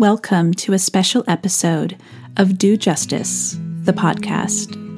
Welcome to a special episode of Do Justice, the podcast.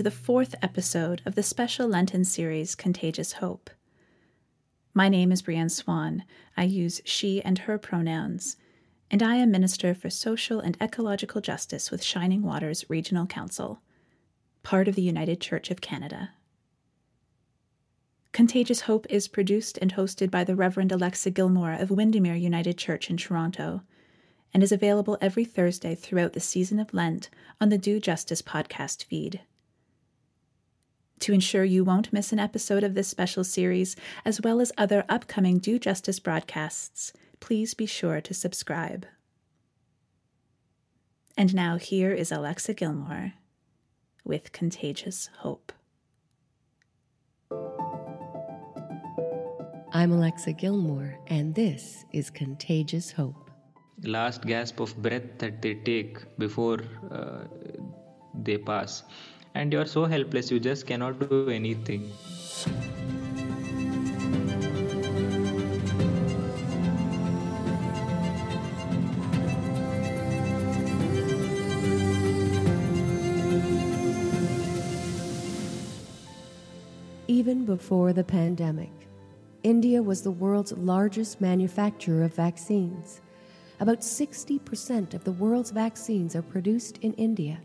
To the fourth episode of the special Lenten series Contagious Hope. My name is Brienne Swan. I use she and her pronouns, and I am Minister for Social and Ecological Justice with Shining Waters Regional Council, part of the United Church of Canada. Contagious Hope is produced and hosted by the Reverend Alexa Gilmour of Windermere United Church in Toronto and is available every Thursday throughout the season of Lent on the Do Justice podcast feed. To ensure you won't miss an episode of this special series, as well as other upcoming Do Justice broadcasts, please be sure to subscribe. And now here is Alexa Gilmour with Contagious Hope. I'm Alexa Gilmour, and this is Contagious Hope last gasp of breath that they take before uh, they pass and you're so helpless you just cannot do anything Even before the pandemic, India was the world's largest manufacturer of vaccines about 60% of the world's vaccines are produced in India.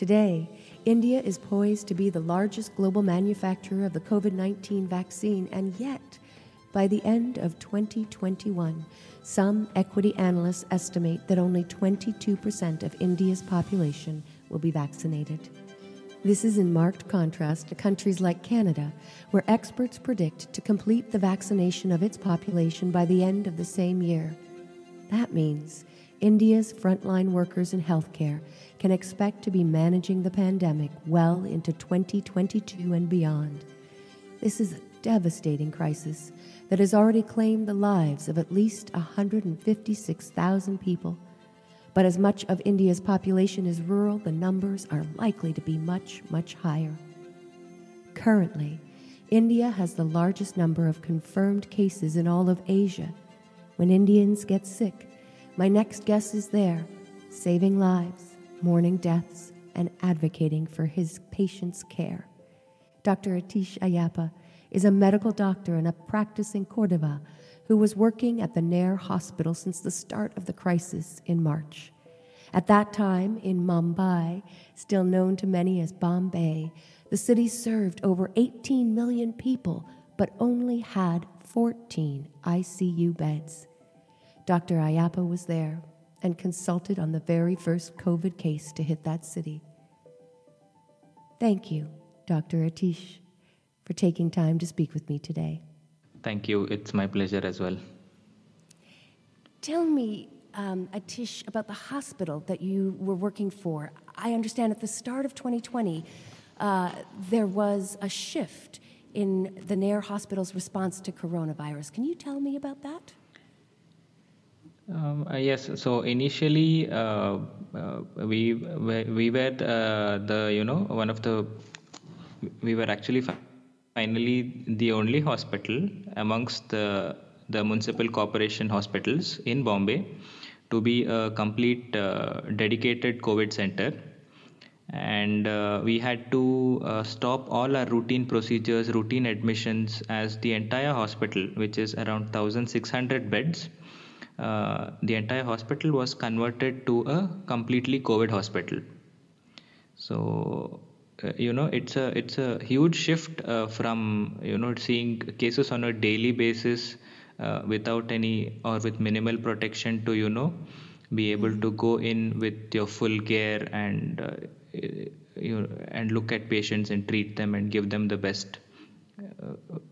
Today, India is poised to be the largest global manufacturer of the COVID 19 vaccine, and yet, by the end of 2021, some equity analysts estimate that only 22% of India's population will be vaccinated. This is in marked contrast to countries like Canada, where experts predict to complete the vaccination of its population by the end of the same year. That means India's frontline workers in healthcare can expect to be managing the pandemic well into 2022 and beyond. This is a devastating crisis that has already claimed the lives of at least 156,000 people. But as much of India's population is rural, the numbers are likely to be much, much higher. Currently, India has the largest number of confirmed cases in all of Asia when Indians get sick, my next guest is there, saving lives, mourning deaths, and advocating for his patients' care. Dr. Aathish Iyappa is a medical doctor and a practice in Kodava who was working at the Nair Hospital since the start of the crisis in March. At that time, in Mumbai, still known to many as Bombay, the city served over 18 million people but only had 14 ICU beds. Dr. Iyappa was there and consulted on the very first COVID case to hit that city. Thank you, Dr. Aathish, for taking time to speak with me today. Thank you. It's my pleasure as well. Tell me, um, Aathish, about the hospital that you were working for. I understand at the start of 2020, uh, there was a shift in the Nair Hospital's response to coronavirus. Can you tell me about that? Um, uh, yes. So initially, uh, uh, we we were uh, the you know one of the we were actually finally the only hospital amongst the the municipal corporation hospitals in Bombay to be a complete uh, dedicated COVID center. And uh, we had to stop all our routine procedures, routine admissions, as the entire hospital, which is around 1,600 beds, uh, the entire hospital was converted to a completely COVID hospital. So uh, you know it's a it's a huge shift uh, from you know seeing cases on a daily basis uh, without any or with minimal protection to you know be able to go in with your full care and uh, you know, and look at patients and treat them and give them the best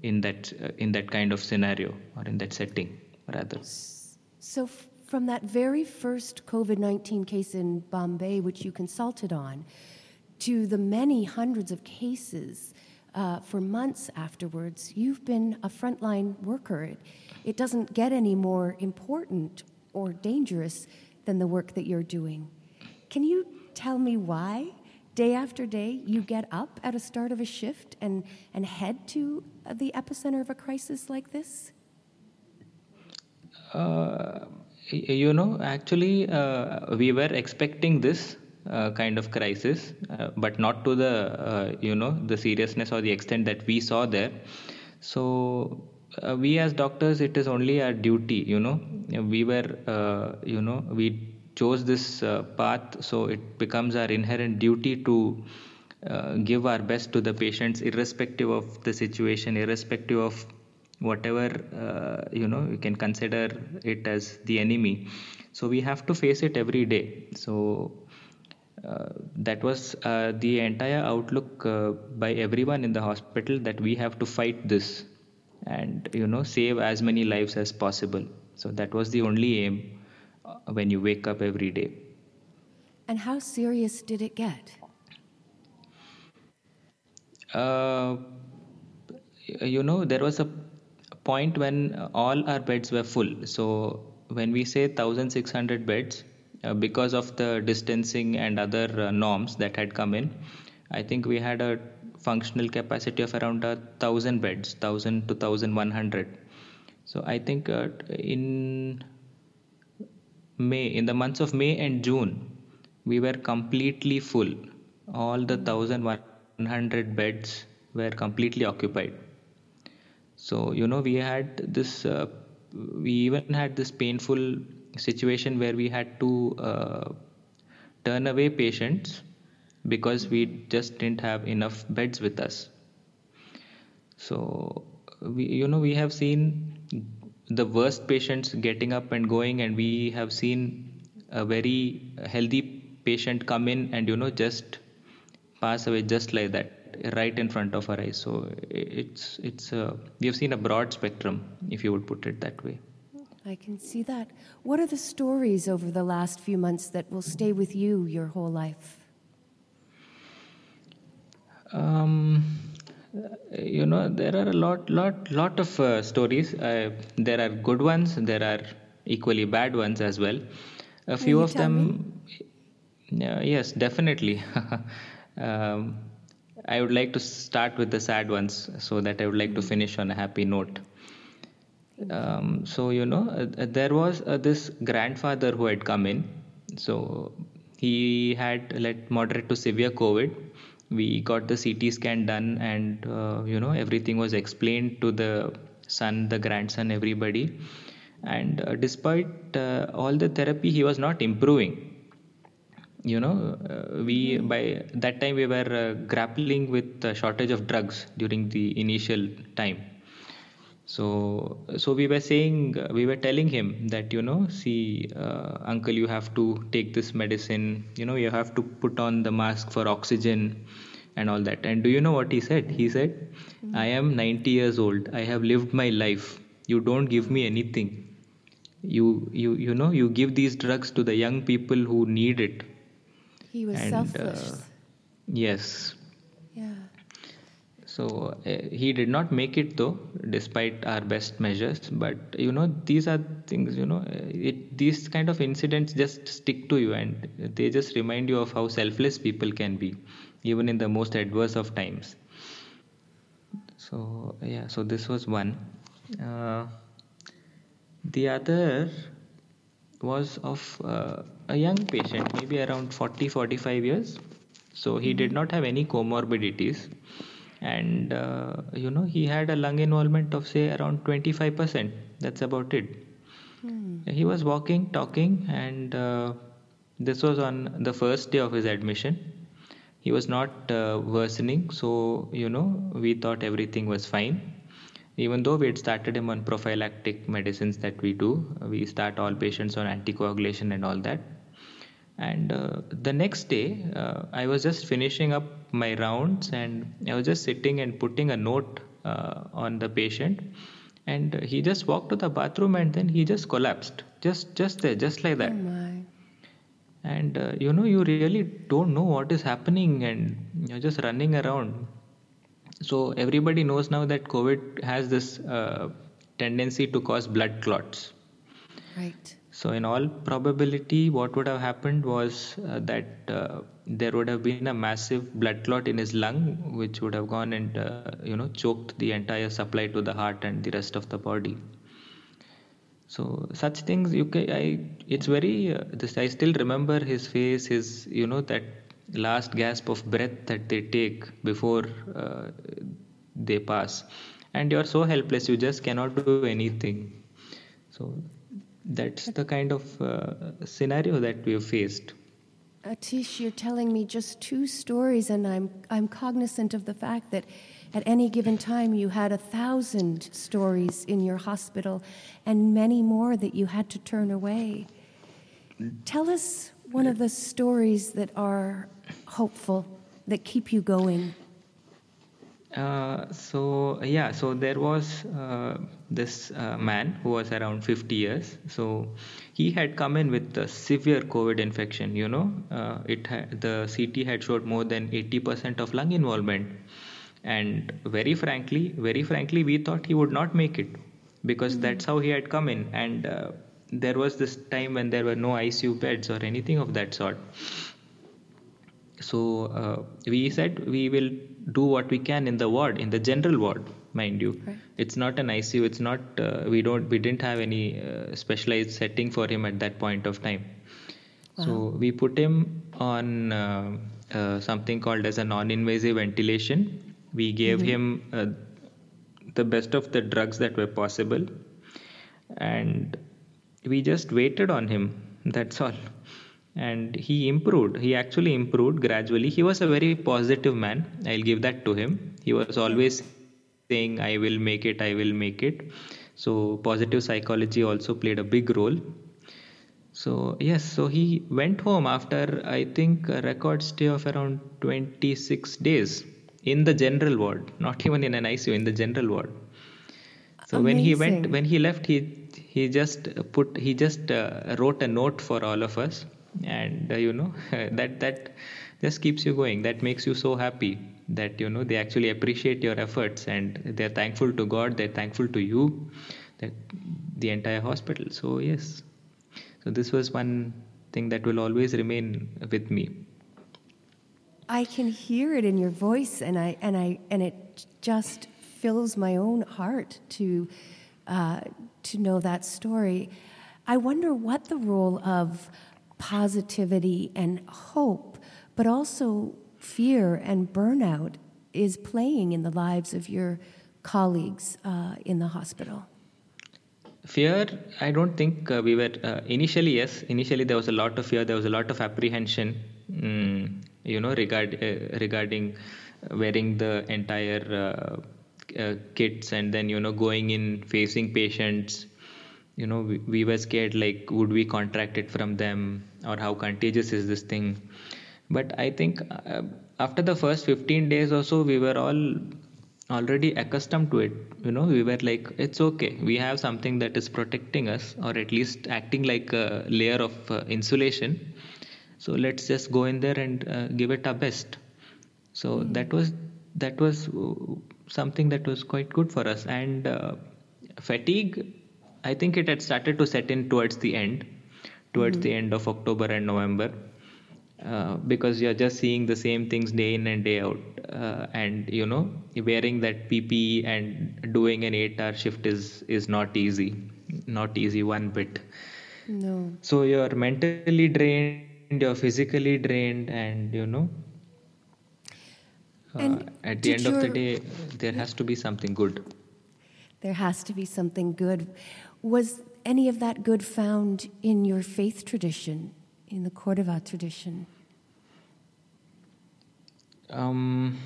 in that in that kind of scenario or in that setting rather so f- from that very first covid-19 case in bombay which you consulted on to the many hundreds of cases uh, for months afterwards you've been a frontline worker it, it doesn't get any more important or dangerous than the work that you're doing can you tell me why day after day, you get up at a start of a shift and, and head to the epicenter of a crisis like this? Uh, you know, actually, uh, we were expecting this uh, kind of crisis, uh, but not to the, uh, you know, the seriousness or the extent that we saw there. So, uh, we as doctors, it is only our duty, you know. We were, you know, we chose this path so it becomes our inherent duty to give our best to the patients irrespective of the situation irrespective of whatever uh, you know you can consider it as the enemy so we have to face it every day so uh, that was uh, the entire outlook uh, by everyone in the hospital that we have to fight this and you know save as many lives as possible so that was the only aim when you wake up every day. And how serious did it get? Uh, you know, there was a point when all our beds were full. So when we say 1,600 beds, uh, because of the distancing and other uh, norms that had come in, I think we had a functional capacity of around a thousand beds, thousand to thousand one hundred. So I think uh, in May, in the months of May and June, we were completely full. All the 1100 beds were completely occupied. So, you know, we had this, uh, we even had this painful situation where we had to uh, turn away patients because we just didn't have enough beds with us. So, we, you know, we have seen the worst patients getting up and going and we have seen a very healthy patient come in and you know just pass away just like that right in front of our eyes. So it's it's uh, we have seen a broad spectrum if you would put it that way. I can see that. What are the stories over the last few months that will stay with you your whole life? Um you know there are a lot lot lot of uh, stories. Uh, there are good ones there are equally bad ones as well. A few of them uh, yes definitely. Um, i would like to start with the sad ones so that i would like to finish on a happy note um, so you know uh, there was uh, this grandfather who had come in so he had let moderate to severe covid we got the CT scan done, and uh, you know everything was explained to the son, the grandson, everybody. And uh, despite uh, all the therapy, he was not improving. You know, uh, we by that time we were uh, grappling with the shortage of drugs during the initial time. So so we were saying we were telling him that you know see uh, uncle you have to take this medicine. You know you have to put on the mask for oxygen and all that. And do you know what he said? He said mm-hmm. i am 90 years old. I have lived my life. You don't give me anything. You you you know you give these drugs to the young people who need it he was and, selfless uh, yes so uh, he did not make it though, despite our best measures. But you know, these are things. You know, uh, it, these kind of incidents just stick to you, and they just remind you of how selfless people can be, even in the most adverse of times. So yeah, so this was one. Uh, the other was of uh, a young patient, maybe around 40 45 years. So he did not have any comorbidities. And uh, you know he had a lung involvement of say around 25% that's about it. Hmm. he was walking talking and uh, this was on the first day of his admission. He was not uh, worsening. So you know we thought everything was fine. Even though we had started him on prophylactic medicines that we do we start all patients on anticoagulation and all that and uh, the next day uh, i was just finishing up my rounds and i was just sitting and putting a note uh, on the patient. And he just walked to the bathroom and then he just collapsed. Just just there just like that. Oh and uh, you know you really don't know what is happening and you're just running around. So everybody knows now that covid has this uh, tendency to cause blood clots. Right so in all probability what would have happened was uh, that uh, there would have been a massive blood clot in his lung which would have gone and uh, you know choked the entire supply to the heart and the rest of the body. So such things you can i it's very uh, this i still remember his face his you know that last gasp of breath that they take before uh, they pass. And you're so helpless you just cannot do anything. So that's the kind of uh, scenario that we have faced Aathish, you're telling me just two stories, and I'm I'm cognizant of the fact that at any given time you had a thousand stories in your hospital, and many more that you had to turn away. Tell us one of the stories that are hopeful, that keep you going. Uh, so yeah, so there was uh, this uh, man who was around 50 years. So he had come in with a severe COVID infection. You know, uh, it had, the CT had showed more than 80% of lung involvement, and very frankly, very frankly, we thought he would not make it because mm-hmm. that's how he had come in. And uh, there was this time when there were no ICU beds or anything of that sort so uh, we said we will do what we can in the ward in the general ward mind you. Right. it's not an icu it's not uh, we don't we didn't have any uh, specialized setting for him at that point of time. Wow. so we put him on uh, uh, something called as a non-invasive ventilation. We gave mm-hmm. him uh, the best of the drugs that were possible. And we just waited on him that's all. And he improved he actually improved gradually. He was a very positive man i'll give that to him. He was always saying i will make it i will make it. So positive psychology also played a big role. So yes so he went home after i think a record stay of around 26 days in the general ward not even in an icu in the general ward. So Amazing. when he went when he left he he just put he just uh, wrote a note for all of us. And uh, you know that that just keeps you going that makes you so happy that you know they actually appreciate your efforts and they're thankful to god they're thankful to you that the entire hospital. So yes. So this was one thing that will always remain with me. I can hear it in your voice and i and i and it just fills my own heart to uh, to know that story. I wonder what the role of positivity and hope, but also fear and burnout is playing in the lives of your colleagues uh, in the hospital? Fear, I don't think uh, we were uh, initially. Yes, initially there was a lot of fear. There was a lot of apprehension. Mm, you know, regard uh, regarding wearing the entire uh, uh, kits and then you know going in facing patients you know we, we were scared like would we contract it from them or how contagious is this thing but i think uh, after the first 15 days or so we were all already accustomed to it. You know we were like it's okay. We have something that is protecting us or at least acting like a layer of uh, insulation. So let's just go in there and uh, give it our best. So mm. that was that was uh, something that was quite good for us. And uh, fatigue I think it had started to set in towards the end, towards mm-hmm. the end of October and November, uh, because you're just seeing the same things day in and day out, uh, and you know wearing that PPE and doing an eight-hour shift is is not easy, not easy one bit. No. So you're mentally drained, you're physically drained, and you know. Uh, at the end of the day, there has to be something good. There has to be something good. Was any of that good found in your faith tradition, in the Kodava tradition? Um,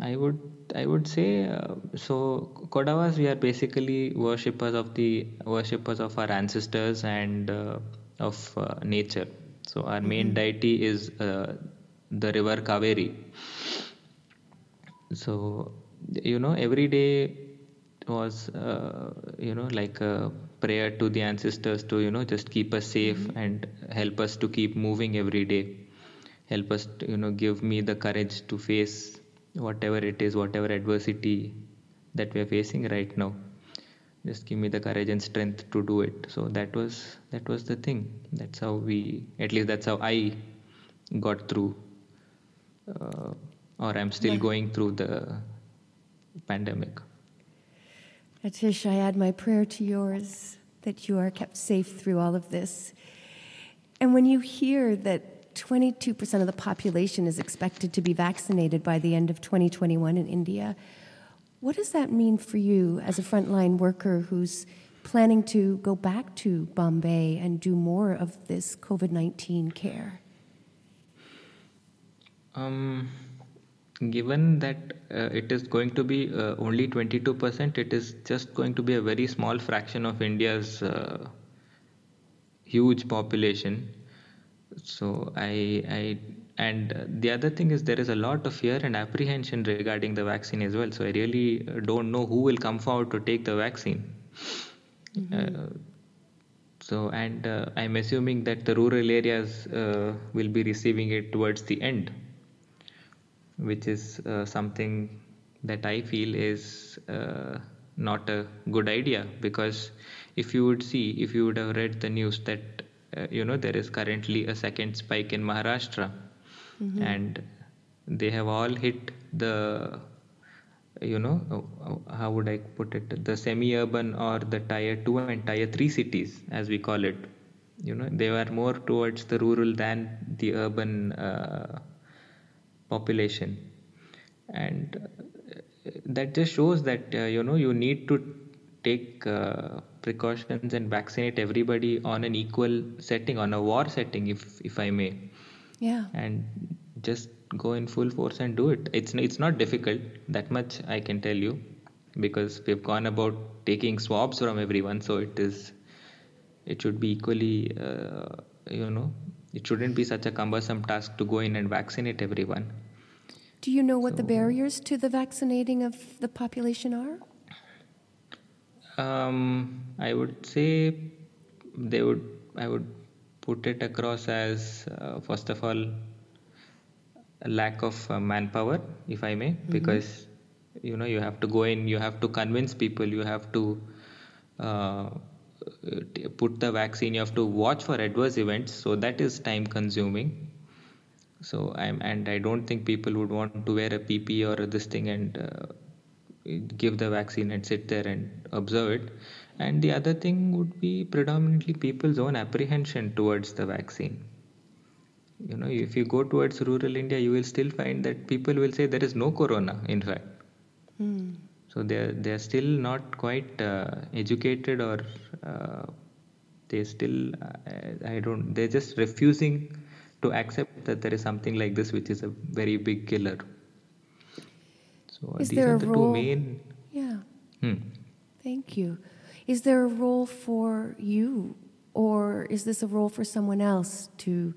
I would I would say uh, so. Kodavas we are basically worshippers of the worshippers of our ancestors and uh, of uh, nature. So our main mm-hmm. deity is uh, the river Kaveri. So you know every day was uh, you know like a prayer to the ancestors to you know just keep us safe mm-hmm. and help us to keep moving every day help us to, you know give me the courage to face whatever it is whatever adversity that we are facing right now just give me the courage and strength to do it so that was that was the thing that's how we at least that's how i got through uh, or i'm still yeah. going through the pandemic Aathish, I add my prayer to yours that you are kept safe through all of this. And when you hear that 22% of the population is expected to be vaccinated by the end of 2021 in India, what does that mean for you as a frontline worker who's planning to go back to Bombay and do more of this COVID 19 care? Um, given that uh, it is going to be uh, only 22%, it is just going to be a very small fraction of India's uh, huge population. So I, I, and the other thing is there is a lot of fear and apprehension regarding the vaccine as well. So I really don't know who will come forward to take the vaccine. Mm-hmm. Uh, so and uh, I'm assuming that the rural areas uh, will be receiving it towards the end which is uh, something that I feel is uh, not a good idea because if you would see, if you would have read the news that uh, you know there is currently a second spike in Maharashtra, mm-hmm. and they have all hit the you know uh, how would I put it the semi-urban or the tier two and tier three cities as we call it. You know they were more towards the rural than the urban uh, population. And uh, that just shows that uh, you know you need to take uh, precautions and vaccinate everybody on an equal setting on a war setting if if i may. Yeah. And just go in full force and do it. It's it's not difficult that much i can tell you because we've gone about taking swabs from everyone so it is it should be equally uh, you know it shouldn't be such a cumbersome task to go in and vaccinate everyone. Do you know what so, the barriers to the vaccinating of the population are? Um, I would say they would. I would put it across as uh, first of all a lack of uh, manpower, if I may, mm-hmm. because you know you have to go in, you have to convince people, you have to uh, put the vaccine you have to watch for adverse events. So that is time consuming. So i'm and i don't think people would want to wear a pp or this thing and uh, give the vaccine and sit there and observe it. And the other thing would be predominantly people's own apprehension towards the vaccine. You know if you go towards rural india you will still find that people will say there is no corona in fact. Mm so they're they're still not quite uh, educated or uh, they still uh, I don't they're just refusing to accept that there is something like this which is a very big killer. So is these there are the role, two main. Yeah. Hmm. Thank you. Is there a role for you, or is this a role for someone else to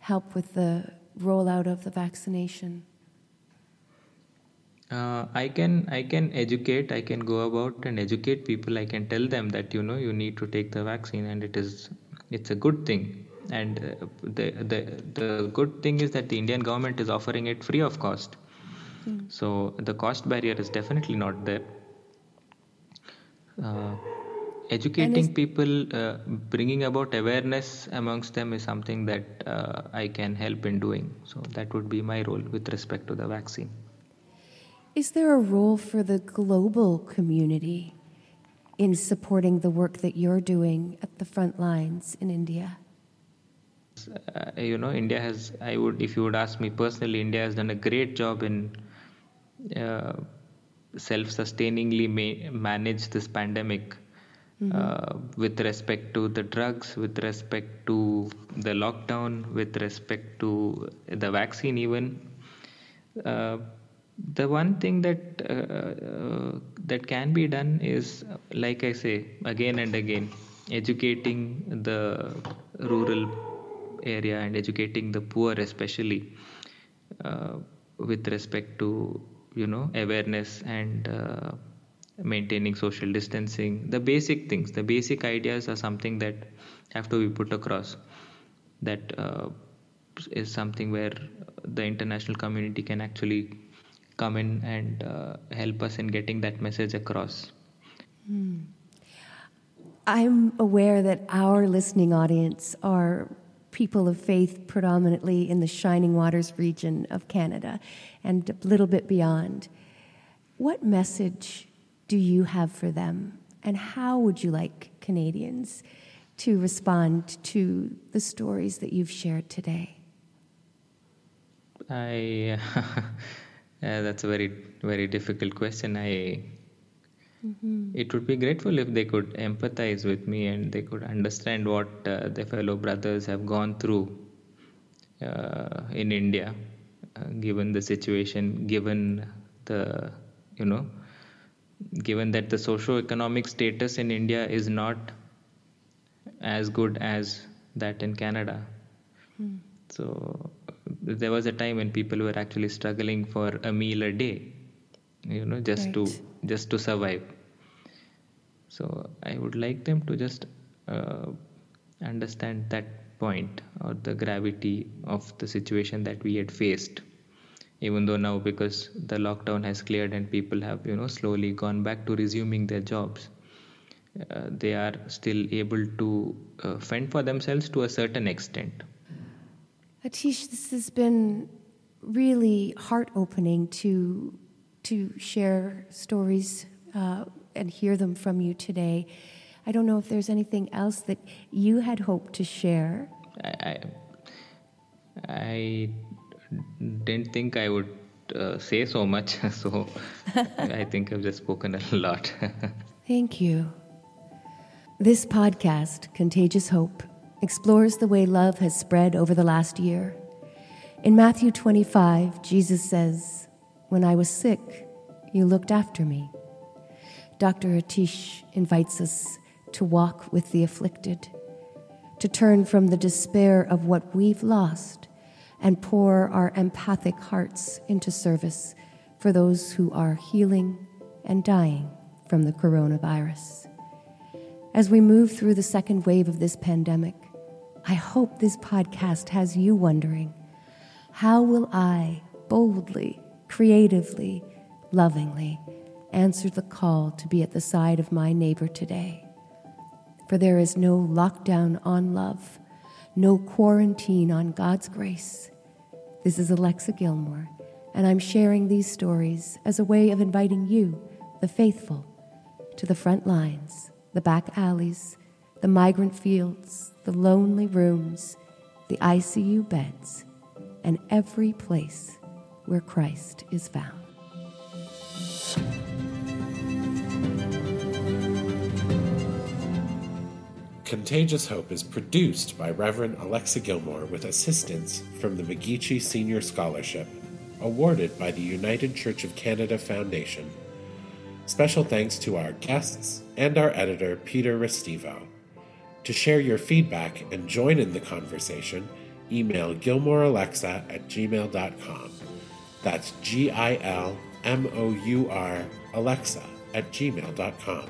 help with the rollout of the vaccination? Uh, i can i can educate i can go about and educate people. I can tell them that you know you need to take the vaccine and it is it's a good thing. And uh, the the the good thing is that the indian government is offering it free of cost. Mm. so the cost barrier is definitely not there. Uh, educating people uh, bringing about awareness amongst them is something that uh, i can help in doing. So that would be my role with respect to the vaccine is there a role for the global community in supporting the work that you're doing at the front lines in India? Uh, you know, India has, I would, if you would ask me personally, India has done a great job in uh, self sustainingly ma- manage this pandemic. Mm-hmm. Uh, with respect to the drugs, with respect to the lockdown, with respect to the vaccine, even. Uh, the one thing that uh, uh, that can be done is like i say again and again educating the rural area and educating the poor especially uh, with respect to you know awareness and uh, maintaining social distancing. The basic things the basic ideas are something that have to be put across. That uh, is something where the international community can actually come in and uh, help us in getting that message across. Mm. I'm aware that our listening audience are people of faith predominantly in the Shining Waters region of Canada and a little bit beyond. What message do you have for them, and how would you like Canadians to respond to the stories that you've shared today? I Uh, that's a very very difficult question. I mm-hmm. it would be grateful if they could empathize with me and they could understand what uh, their fellow brothers have gone through uh, in India, uh, given the situation, given the you know, given that the socio-economic status in India is not as good as that in Canada. Mm. So there was a time when people were actually struggling for a meal a day you know just right. to just to survive. So i would like them to just uh, understand that point or the gravity of the situation that we had faced. Even though now because the lockdown has cleared and people have you know slowly gone back to resuming their jobs uh, they are still able to uh, fend for themselves to a certain extent Aathish, this has been really heart opening to, to share stories uh, and hear them from you today. I don't know if there's anything else that you had hoped to share. I, I, I didn't think I would uh, say so much, so I think I've just spoken a lot. Thank you. This podcast, Contagious Hope, explores the way love has spread over the last year. In Matthew 25, Jesus says, When I was sick, you looked after me. Dr. Aathish invites us to walk with the afflicted, to turn from the despair of what we've lost and pour our empathic hearts into service for those who are healing and dying from the coronavirus. As we move through the second wave of this pandemic, I hope this podcast has you wondering how will I boldly, creatively, lovingly answer the call to be at the side of my neighbor today? For there is no lockdown on love, no quarantine on God's grace. This is Alexa Gilmour, and I'm sharing these stories as a way of inviting you, the faithful, to the front lines, the back alleys, the migrant fields, the lonely rooms, the ICU beds, and every place where Christ is found. Contagious Hope is produced by Reverend Alexa Gilmour with assistance from the McGeachey Senior Scholarship, awarded by the United Church of Canada Foundation. Special thanks to our guests and our editor, Peter Restivo. To share your feedback and join in the conversation, email gilmouralexa at gmail.com. That's G I L M O U R Alexa at gmail.com.